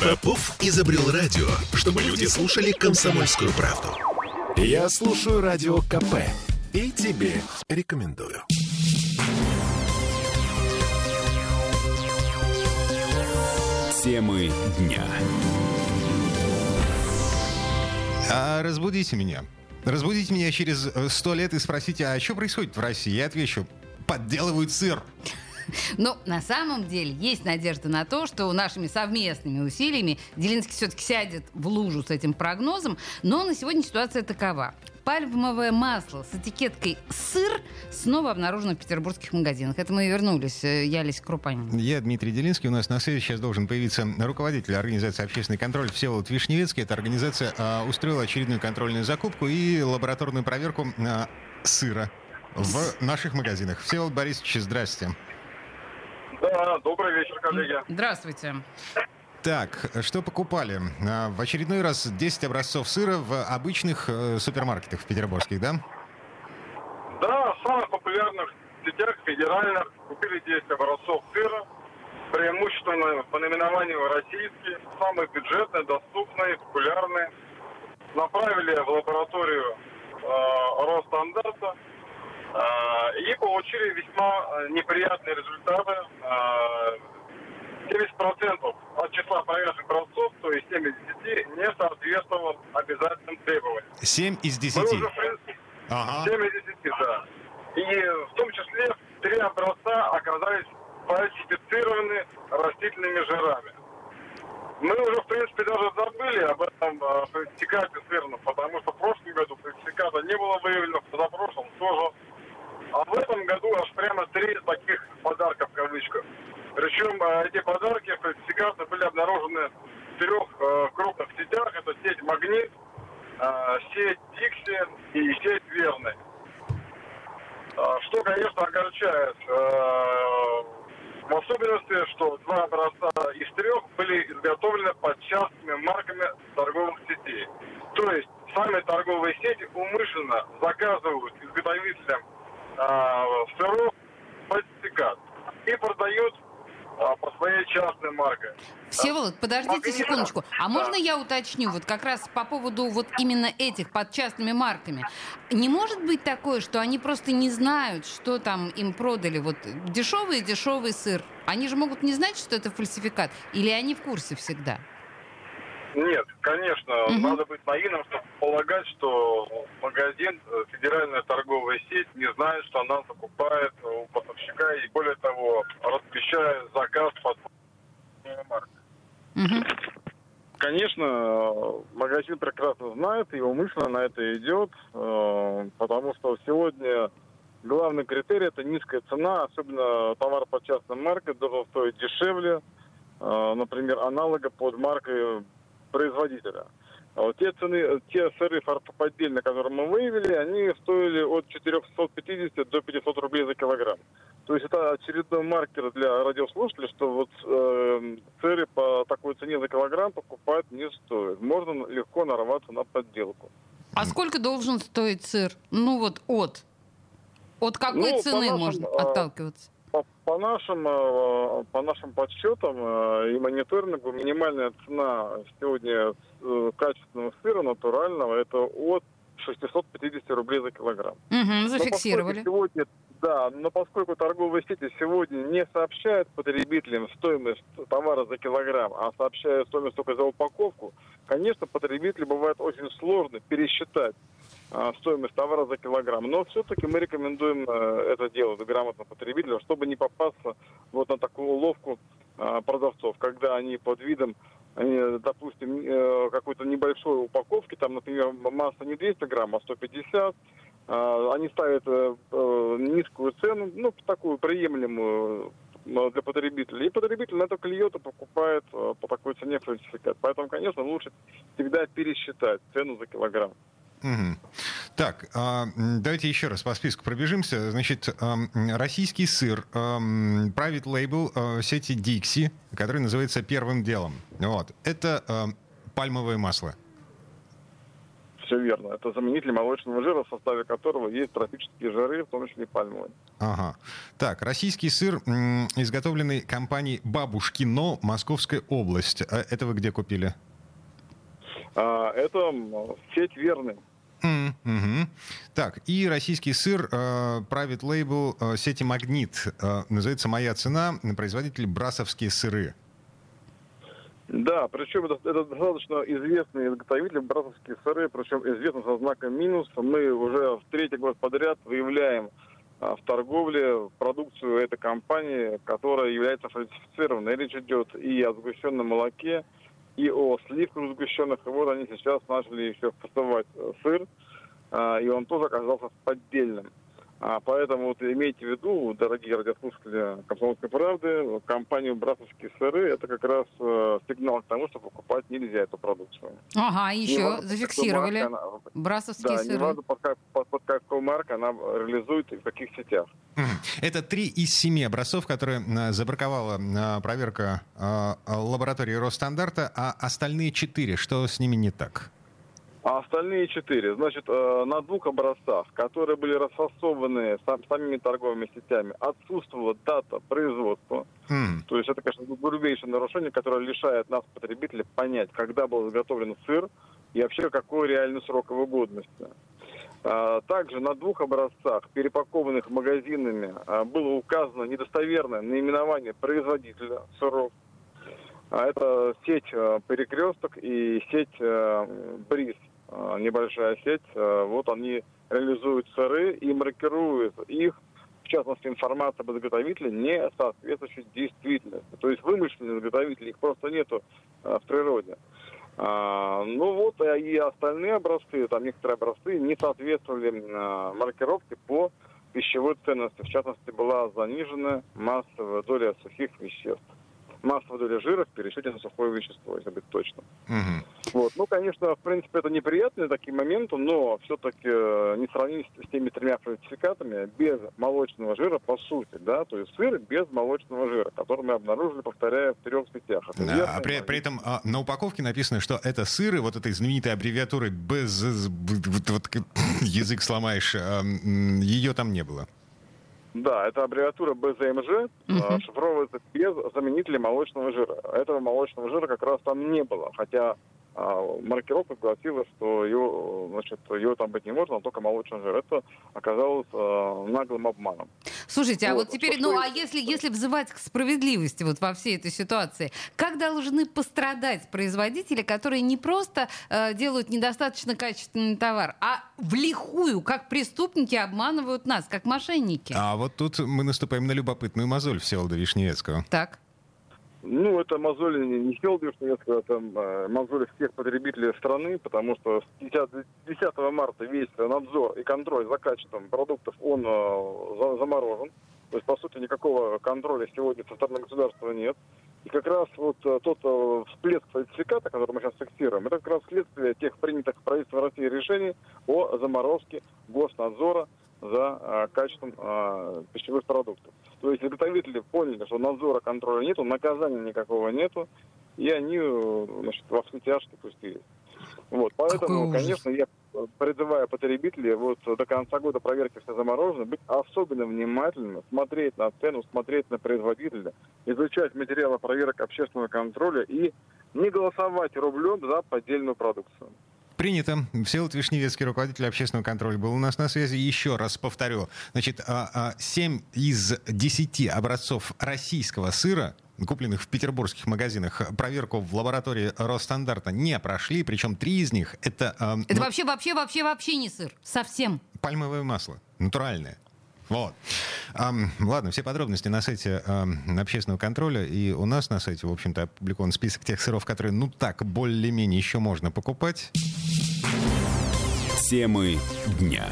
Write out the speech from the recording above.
Попов изобрел радио, чтобы люди слушали комсомольскую правду. Я слушаю радио КП и тебе рекомендую. Темы дня. А разбудите меня. Разбудите меня через сто лет и спросите, а что происходит в России? Я отвечу, подделывают сыр. Но на самом деле есть надежда на то, что нашими совместными усилиями Делинский все-таки сядет в лужу с этим прогнозом. Но на сегодня ситуация такова. Пальмовое масло с этикеткой «сыр» снова обнаружено в петербургских магазинах. Это мы вернулись. Э, я Олеся Крупанин. Я Дмитрий Делинский. У нас на связи сейчас должен появиться руководитель организации «Общественный контроль» Всеволод Вишневецкий. Эта организация э, устроила очередную контрольную закупку и лабораторную проверку э, сыра в наших магазинах. Всеволод Борисович, здрасте. Да, добрый вечер, коллеги. Здравствуйте. Так, что покупали? А, в очередной раз 10 образцов сыра в обычных э, супермаркетах в петербургских, да? Да, в самых популярных сетях федеральных купили 10 образцов сыра, преимущественно по наименованию российские, самые бюджетные, доступные, популярные. Направили в лабораторию э, Росстандарта, и получили весьма э, неприятные результаты. 70% э, от числа проверенных образцов, то есть 7 из 10, не соответствовало обязательным требованиям. 7 из 10? Мы уже, в принципе, ага. 7 из 10, да. И в том числе три образца оказались фальсифицированы растительными жирами. Мы уже, в принципе, даже забыли об этом фальсификате сырном, потому что в прошлом году фальсификата не было выявлено, в позапрошлом тоже. А в этом году аж прямо три таких подарка в кавычках. Причем э, эти подарки, фальсификаты были обнаружены в трех э, крупных сетях. Это сеть «Магнит», э, сеть «Дикси» и сеть «Верный». Что, конечно, огорчает. В особенности, что два образца из трех были изготовлены под частными марками торговых сетей. То есть сами торговые сети умышленно заказывают изготовителям а, сыров фальсификат и продают а, по своей частной марке. Всеволод, подождите секундочку. А можно я уточню, вот как раз по поводу вот именно этих под частными марками. Не может быть такое, что они просто не знают, что там им продали? Вот дешевый-дешевый сыр. Они же могут не знать, что это фальсификат? Или они в курсе всегда? Нет, конечно, угу. надо быть наивным, чтобы полагать, что магазин, э, федеральная торговая сеть не знает, что она закупает у поставщика и, более того, размещает заказ под маркой. Угу. Конечно, магазин прекрасно знает и умышленно на это идет, э, потому что сегодня главный критерий – это низкая цена, особенно товар под частной маркой должен стоить дешевле, э, например, аналога под маркой производителя. А вот те цены, те сыры фарфоподдельные, которые мы выявили, они стоили от 450 до 500 рублей за килограмм. То есть это очередной маркер для радиослушателей, что вот э, сыры по такой цене за килограмм покупать не стоит. Можно легко нарваться на подделку. А сколько должен стоить сыр? Ну вот от. От какой ну, цены можно а, отталкиваться? По, по, нашим, э, по нашим подсчетам э, и мониторингу минимальная цена сегодня э, качественного сыра натурального это от 650 рублей за килограмм. Угу, зафиксировали. Сегодня, да, но поскольку торговые сети сегодня не сообщают потребителям стоимость товара за килограмм, а сообщают стоимость только за упаковку, конечно, потребителю бывает очень сложно пересчитать стоимость товара за килограмм. Но все-таки мы рекомендуем э, это делать грамотно потребителю, чтобы не попасться вот на такую уловку а, продавцов, когда они под видом допустим, э, какой-то небольшой упаковки, там, например, масса не 200 грамм, а 150, а, они ставят э, низкую цену, ну, такую приемлемую для потребителя. И потребитель на это клюет и покупает по такой цене фальсификат. Поэтому, конечно, лучше всегда пересчитать цену за килограмм. Угу. Так, э, давайте еще раз по списку пробежимся. Значит, э, российский сыр, private label э, сети Dixie, который называется «Первым делом». Вот. Это пальмовое масло. все верно. Это заменитель молочного жира, в составе которого есть тропические жиры, в том числе и пальмовый. Ага. Так, российский сыр, изготовленный компанией «Бабушкино», Московская область. А это вы где купили? А, это сеть «Верный». Mm-hmm. Так, и российский сыр э, Label э, сети «Магнит». Э, называется «Моя цена». Производитель «Брасовские сыры». Да, причем это, это достаточно известный изготовитель братовские сыры, причем известный со знаком минус. Мы уже в третий год подряд выявляем а, в торговле продукцию этой компании, которая является фальсифицированной. Речь идет и о сгущенном молоке, и о сливках сгущенных. И вот они сейчас начали еще вкусовать э, сыр, а, и он тоже оказался поддельным. А поэтому вот имейте в виду, дорогие радиослушатели «Комсомольской правды», компанию «Брасовские сыры» — это как раз э, сигнал к тому, что покупать нельзя эту продукцию. Ага, еще важно, зафиксировали она, «Брасовские да, сыры». не важно, под, под, под какой маркой она реализует и в каких сетях. Это три из семи образцов, которые э, забраковала э, проверка э, лаборатории Росстандарта, а остальные четыре, что с ними не так? А остальные четыре, значит, э, на двух образцах, которые были расфасованы самими торговыми сетями, отсутствовала дата производства. Mm. То есть это, конечно, грубейшее нарушение, которое лишает нас, потребителей, понять, когда был изготовлен сыр и вообще какой реальный срок его годности. А, также на двух образцах, перепакованных магазинами, а, было указано недостоверное наименование производителя сыров. А это сеть э, «Перекресток» и сеть э, «Бриз». Э, небольшая сеть, э, вот они реализуют сыры и маркируют их, в частности, информация об изготовителе, не соответствующей действительности. То есть вымышленные изготовители, их просто нету э, в природе. А, ну вот, и остальные образцы, там некоторые образцы не соответствовали маркировке по пищевой ценности. В частности, была занижена массовая доля сухих веществ массовая доля жира в пересчете на сухое вещество, если быть точным. Угу. Вот. Ну, конечно, в принципе, это неприятные такие моменты, но все-таки э, не сравнить с теми тремя фальсификатами без молочного жира, по сути, да, то есть сыр без молочного жира, который мы обнаружили, повторяя, в трех сетях. Это да, а при, при этом а, на упаковке написано, что это сыры, вот этой знаменитой аббревиатуры без... Вот, вот, язык сломаешь, а, ее там не было. Да, это аббревиатура БЗМЖ, uh-huh. шифровывается без заменителя молочного жира. Этого молочного жира как раз там не было, хотя а, маркировка гласила, что ее, значит, ее там быть не может, а только молочный жир. Это оказалось а, наглым обманом. Слушайте, а вот, вот теперь, ну а если, если взывать к справедливости вот во всей этой ситуации, как должны пострадать производители, которые не просто э, делают недостаточно качественный товар, а в лихую, как преступники, обманывают нас, как мошенники? А вот тут мы наступаем на любопытную мозоль Всеволода Вишневецкого. Так. Ну, это мозоли не Фелдиш, это э, мозоли всех потребителей страны, потому что с 10, 10 марта весь надзор и контроль за качеством продуктов, он э, заморожен. То есть, по сути, никакого контроля сегодня со стороны государства нет. И как раз вот э, тот всплеск фальсификата, который мы сейчас фиксируем, это как раз следствие тех принятых правительством России решений о заморозке госнадзора за э, качеством э, пищевых продуктов. То есть изготовители поняли, что надзора, контроля нету, наказания никакого нету, и они э, значит, во все тяжкие пустились. Вот, поэтому, конечно, я призываю потребителей вот до конца года проверки все заморожено, быть особенно внимательными, смотреть на цену, смотреть на производителя, изучать материалы проверок общественного контроля и не голосовать рублем за поддельную продукцию. Принято. Всеволод Вишневецкий, руководитель общественного контроля, был у нас на связи. Еще раз повторю. Значит, 7 а, а, из 10 образцов российского сыра купленных в петербургских магазинах, проверку в лаборатории Росстандарта не прошли, причем три из них это... Э, это ну, вообще, вообще, вообще, вообще не сыр. Совсем. Пальмовое масло. Натуральное. Вот. Ладно, все подробности на сайте общественного контроля. И у нас на сайте, в общем-то, опубликован список тех сыров, которые, ну так, более-менее еще можно покупать. Темы дня.